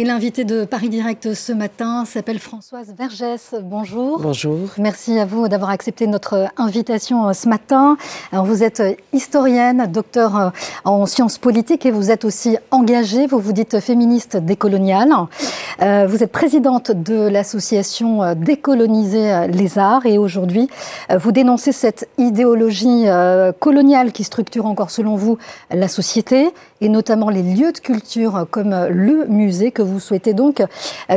Et l'invité de Paris Direct ce matin s'appelle Françoise Vergès. Bonjour. Bonjour. Merci à vous d'avoir accepté notre invitation euh, ce matin. Alors vous êtes historienne, docteur euh, en sciences politiques et vous êtes aussi engagée. Vous vous dites féministe décoloniale. Euh, vous êtes présidente de l'association Décoloniser les arts et aujourd'hui vous dénoncez cette idéologie coloniale qui structure encore selon vous la société et notamment les lieux de culture comme le musée que vous souhaitez donc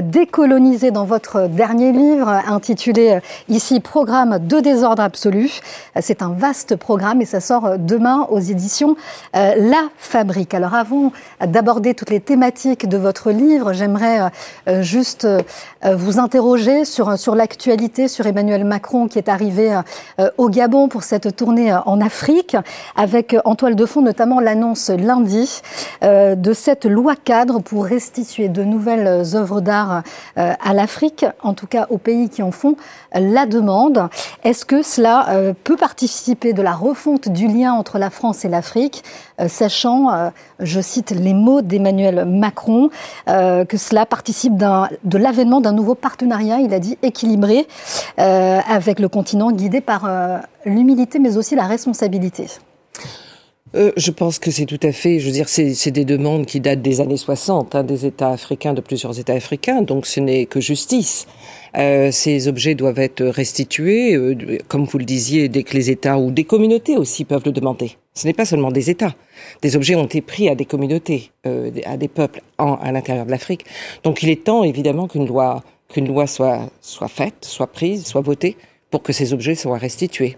décoloniser dans votre dernier livre intitulé ici Programme de désordre absolu. C'est un vaste programme et ça sort demain aux éditions euh, La Fabrique. Alors avant d'aborder toutes les thématiques de votre livre, j'aimerais euh, juste euh, vous interroger sur, sur l'actualité, sur Emmanuel Macron qui est arrivé au Gabon pour cette tournée en Afrique, avec en toile de fond notamment l'annonce lundi de cette loi cadre pour restituer de nouvelles œuvres d'art à l'Afrique, en tout cas aux pays qui en font la demande. Est-ce que cela peut participer de la refonte du lien entre la France et l'Afrique, euh, sachant, euh, je cite les mots d'Emmanuel Macron, euh, que cela participe de l'avènement d'un nouveau partenariat, il a dit, équilibré avec le continent, guidé par l'humilité mais aussi la responsabilité? Je pense que c'est tout à fait, je veux dire, c'est des demandes qui datent des années 60, hein, des États africains, de plusieurs États africains, donc ce n'est que justice. Euh, ces objets doivent être restitués, euh, comme vous le disiez, dès que les États ou des communautés aussi peuvent le demander. Ce n'est pas seulement des États. Des objets ont été pris à des communautés, euh, à des peuples en, à l'intérieur de l'Afrique. Donc il est temps évidemment qu'une loi, qu'une loi soit, soit faite, soit prise, soit votée pour que ces objets soient restitués.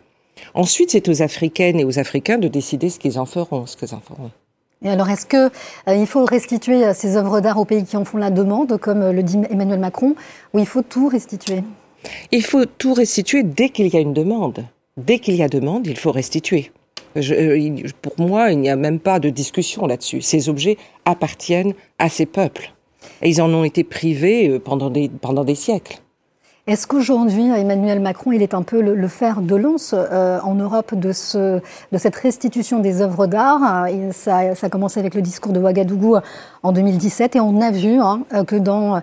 Ensuite, c'est aux Africaines et aux Africains de décider ce qu'ils en feront, ce qu'ils en feront. Et alors, est-ce qu'il euh, faut restituer euh, ces œuvres d'art aux pays qui en font la demande, comme euh, le dit Emmanuel Macron, ou il faut tout restituer? Il faut tout restituer dès qu'il y a une demande. Dès qu'il y a demande, il faut restituer. pour moi, il n'y a même pas de discussion là-dessus. Ces objets appartiennent à ces peuples. Et ils en ont été privés pendant des, pendant des siècles. Est-ce qu'aujourd'hui, Emmanuel Macron, il est un peu le, fer de lance euh, en Europe de, ce, de cette restitution des œuvres d'art? Ça, ça, a commencé avec le discours de Ouagadougou en 2017 et on a vu hein, que dans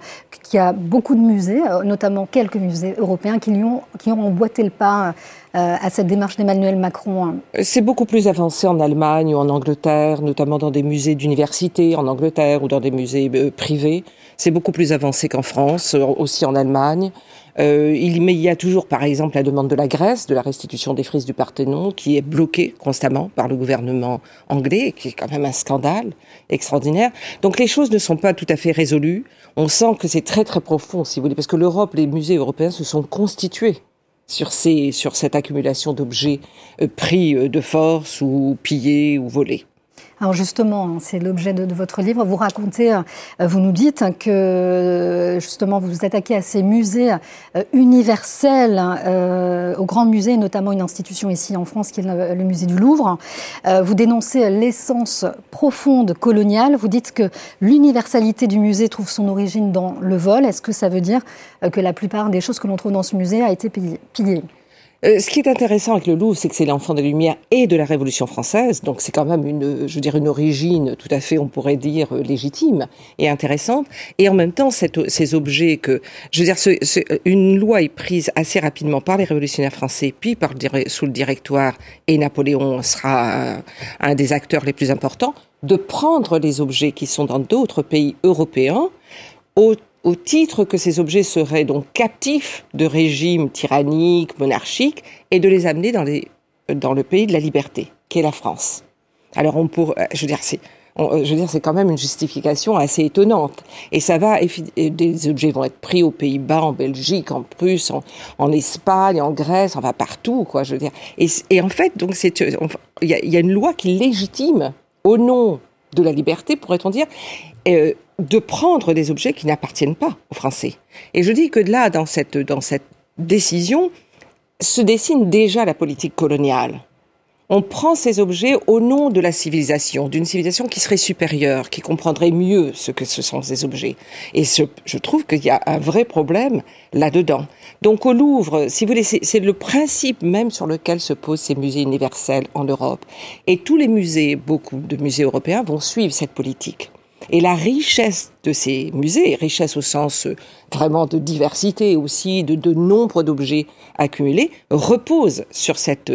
qu'il y a beaucoup de musées, euh, notamment quelques musées européens, qui, lui ont, qui ont emboîté le pas euh, à cette démarche d'Emmanuel Macron hein. C'est beaucoup plus avancé en Allemagne ou en Angleterre, notamment dans des musées d'université en Angleterre ou dans des musées privés. C'est beaucoup plus avancé qu'en France, aussi en Allemagne. Euh, il, il y a toujours, par exemple, la demande de la Grèce, de la restitution des frises du Parthénon, qui est bloquée constamment par le gouvernement anglais, qui est quand même un scandale extraordinaire. Donc les choses ne sont pas tout à fait résolues. On sent que c'est très très profond, si vous voulez, parce que l'Europe, les musées européens se sont constitués sur, ces, sur cette accumulation d'objets euh, pris euh, de force ou pillés ou volés. Alors justement, hein, c'est l'objet de, votre livre. Vous racontez, euh, vous nous dites que justement vous vous attaquez à ces musées euh, universels, euh, au grand musée, notamment une institution ici en France qui est le, musée du Louvre. vous dénoncez l'essence profonde coloniale. Vous dites que l'universalité du musée trouve son origine dans le vol. Est-ce que ça veut dire que la plupart des choses que l'on trouve dans ce musée a été pillées? Euh, ce qui est intéressant avec le Louvre, c'est que c'est l'enfant des Lumières et de la Révolution française, donc c'est quand même une, je veux dire, une origine tout à fait, on pourrait dire, euh, légitime et intéressante. Et en même temps, ces objets que, je veux dire, une loi est prise assez rapidement par les révolutionnaires français, puis par sous le directoire, et Napoléon sera un, un des acteurs les plus importants, de prendre les objets qui sont dans d'autres pays européens au au titre que ces objets seraient donc captifs de régimes tyranniques, monarchiques, et de les amener dans, les, dans le pays de la liberté, qui est la France. Alors on pourrait, euh, je veux dire, c'est, euh, je veux dire, c'est quand même une justification assez étonnante. Et ça va, des objets vont être pris aux Pays-Bas, en Belgique, en Prusse, en, Espagne, en Grèce, va partout, quoi. Je veux dire. Et, en fait, donc c'est, il y a, une loi qui légitime, au nom de la liberté, pourrait-on dire, euh, de prendre des objets qui n'appartiennent pas aux Français. Et je dis que là, dans cette, dans cette décision, se dessine déjà la politique coloniale. On prend ces objets au nom de la civilisation, d'une civilisation qui serait supérieure, qui comprendrait mieux ce que ce sont ces objets. Et je, trouve qu'il y a un vrai problème là-dedans. Donc au Louvre, si vous voulez, c'est le principe même sur lequel se posent ces musées universels en Europe. Et tous les musées, beaucoup de musées européens, vont suivre cette politique. Et la richesse de ces musées, richesse au sens euh, vraiment de diversité aussi, de, de nombre d'objets accumulés, repose sur cette,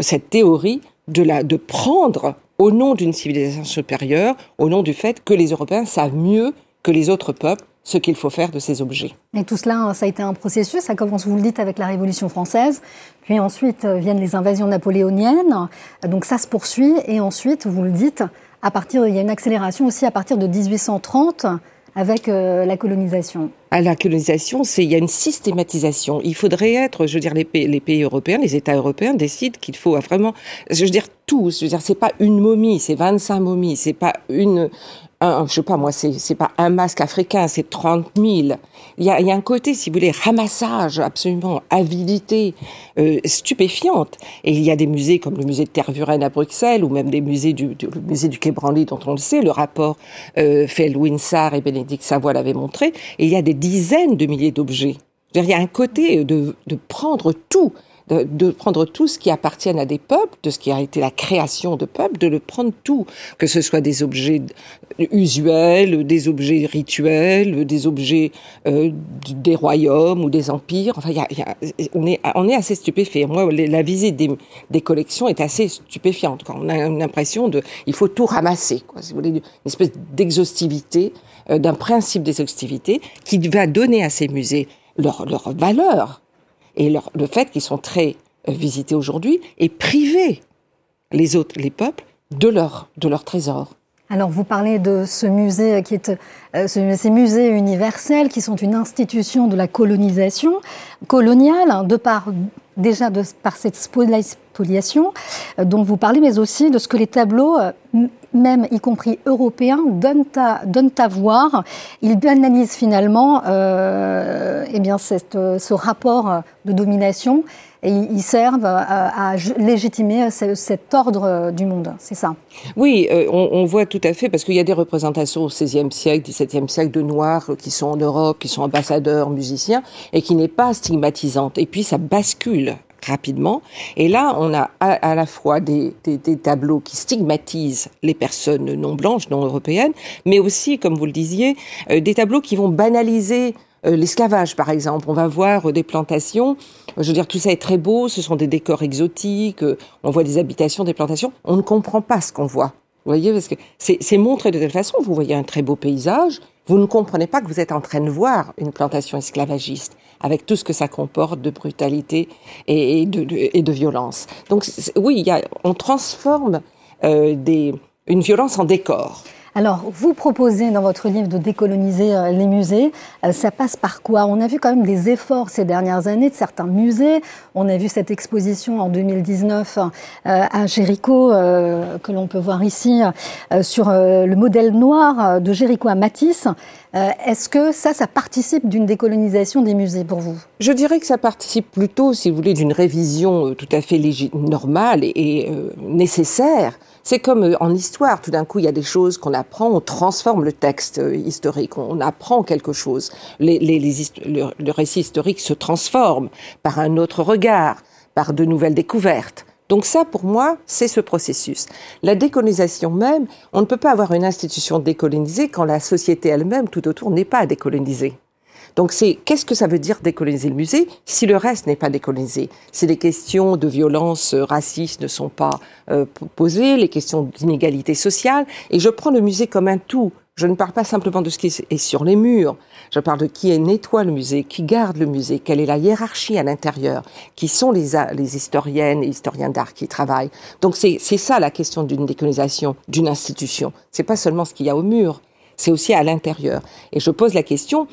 cette théorie de, la, de prendre au nom d'une civilisation supérieure, au nom du fait que les Européens savent mieux que les autres peuples ce qu'il faut faire de ces objets. Et tout cela, ça a été un processus. Ça commence, vous le dites, avec la Révolution française. Puis ensuite euh, viennent les invasions napoléoniennes. Donc ça se poursuit. Et ensuite, vous le dites, à partir, il y a une accélération aussi à partir de 1830 avec euh, la colonisation À la colonisation, c'est il y a une systématisation. Il faudrait être, je veux dire, les pays, européens, les États européens décident qu'il faut vraiment, je veux dire, tous. Je veux dire, c'est pas une momie, c'est 25 momies, c'est pas une un, je sais pas moi, c'est pas un masque africain, c'est 30 000. Il y a, un côté, si vous voulez, ramassage absolument, avidité euh, stupéfiante. Et il y a des musées comme le musée de Tervuren à Bruxelles ou même des musées du, du musée du Quai Branly dont on le sait, le rapport euh, fait Louis Sarr et Bénédicte Savoie l'avait montré. Et il y a des dizaines de milliers d'objets. Il y a un côté de, de prendre tout de, prendre tout ce qui appartient à des peuples, de ce qui a été la création de peuples, de le prendre tout, que ce soit des objets usuels, des objets rituels, des objets euh, des royaumes ou des empires. Enfin, y a, y a, on, est, on est assez stupéfait. Moi, la visite des, des collections est assez stupéfiante. Quand on a l'impression de, il faut tout ramasser, quoi, si vous voulez, une espèce d'exhaustivité, euh, d'un principe d'exhaustivité qui va donner à ces musées leur, leur valeur et le fait qu'ils sont très euh, visités aujourd'hui et priver les autres, les peuples, de leur, de leur trésor. Alors vous parlez de ce musée qui est euh, ces musées universels qui sont une institution de la colonisation coloniale hein, de par déjà par cette spoliation euh, dont vous parlez, mais aussi de ce que les tableaux, euh, même y compris européens, donnent à, voir. Ils analysent finalement euh, eh bien, ce rapport de domination et ils servent à, légitimer cet ordre du monde, c'est ça Oui, on, voit tout à fait, parce qu'il y a des représentations au XVIe siècle, XVIIe siècle de Noirs qui sont en Europe, qui sont ambassadeurs, musiciens, et qui n'est pas stigmatisante. Et puis ça bascule rapidement. Et là, on a à, la fois des, tableaux qui stigmatisent les personnes non blanches, non européennes, mais aussi, comme vous le disiez, euh, des tableaux qui vont banaliser euh, l'esclavage, par exemple. On va voir des plantations. Je veux dire, tout ça est très beau. Ce sont des décors exotiques. Euh, on voit des habitations, des plantations. On ne comprend pas ce qu'on voit. Vous voyez, parce que c'est montré de telle façon. Vous voyez un très beau paysage. Vous ne comprenez pas que vous êtes en train de voir une plantation esclavagiste avec tout ce que ça comporte de brutalité et, de, de violence. Donc oui, y a, on transforme euh, des, une violence en décor. Alors, vous proposez dans votre livre de décoloniser euh, les musées. Euh, ça passe par quoi? On a vu quand même des efforts ces dernières années de certains musées. On a vu cette exposition en 2019 euh, à Jéricho, que l'on peut voir ici, sur le modèle noir de Jéricho à Matisse. Est-ce que ça, ça participe d'une décolonisation des musées pour vous? Je dirais que ça participe plutôt, si vous voulez, d'une révision tout à fait normale et nécessaire c'est comme en histoire, tout d'un coup, il y a des choses qu'on apprend, on transforme le texte historique, on apprend quelque chose. Le récit historique se transforme par un autre regard, par de nouvelles découvertes. Donc ça, pour moi, c'est ce processus. La décolonisation même, on ne peut pas avoir une institution décolonisée quand la société elle-même, tout autour, n'est pas décolonisée. Donc c'est qu'est-ce que ça veut dire décoloniser le musée si le reste n'est pas décolonisé? Si les questions de violence euh, raciste ne sont pas euh, posées, les questions d'inégalité sociale, et je prends le musée comme un tout. Je ne parle pas simplement de ce qui est sur les murs. Je parle de qui est nettoie le musée, qui garde le musée, quelle est la hiérarchie à l'intérieur, qui sont les, les historiennes et historiens d'art qui travaillent. Donc c'est ça la question d'une décolonisation d'une institution. C'est pas seulement ce qu'il y a au mur, c'est aussi à l'intérieur. Et je pose la question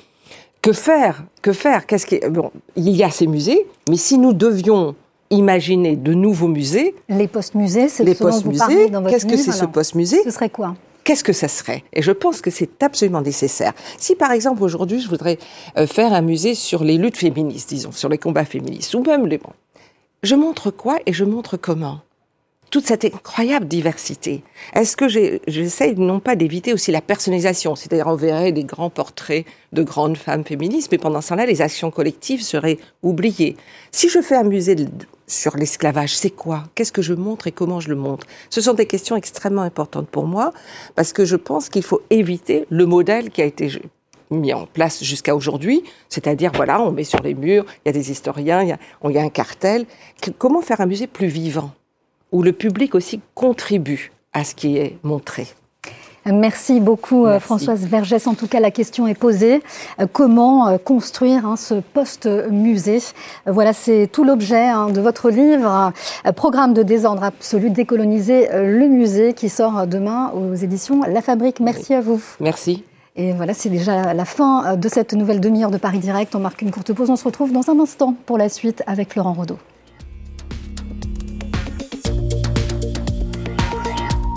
que faire? Que faire? Qu'est-ce qui bon, il y a ces musées, mais si nous devions imaginer de nouveaux musées, les post-musées, c'est les post-musées. Qu'est-ce que c'est ce post-musée? Ce serait quoi? Qu'est-ce que ça serait? Et je pense que c'est absolument nécessaire. Si par exemple aujourd'hui je voudrais euh, faire un musée sur les luttes féministes, disons, sur les combats féministes, ou même les bons, je montre quoi et je montre comment? Toute cette incroyable diversité. Est-ce que j'essaie non pas d'éviter aussi la personnalisation, c'est-à-dire on verrait des grands portraits de grandes femmes féministes, mais pendant ce temps-là, les actions collectives seraient oubliées. Si je fais un musée sur l'esclavage, c'est quoi? Qu'est-ce que je montre et comment je le montre? Ce sont des questions extrêmement importantes pour moi, parce que je pense qu'il faut éviter le modèle qui a été mis en place jusqu'à aujourd'hui, c'est-à-dire voilà, on met sur les murs, il y a des historiens, a, il y a un cartel. Comment faire un musée plus vivant, où le public aussi contribue à ce qui est montré Merci beaucoup euh, Françoise Vergès. En tout cas, la question est posée. Euh, comment euh, construire hein, ce poste-musée Voilà, c'est tout l'objet hein, de votre livre, Programme de désordre absolu, décoloniser le musée, qui sort demain aux éditions La Fabrique. Merci à vous. Merci. Et voilà, c'est déjà la fin de cette nouvelle demi-heure de Paris Direct. On marque une courte pause. On se retrouve dans un instant pour la suite avec Florent Rodeau.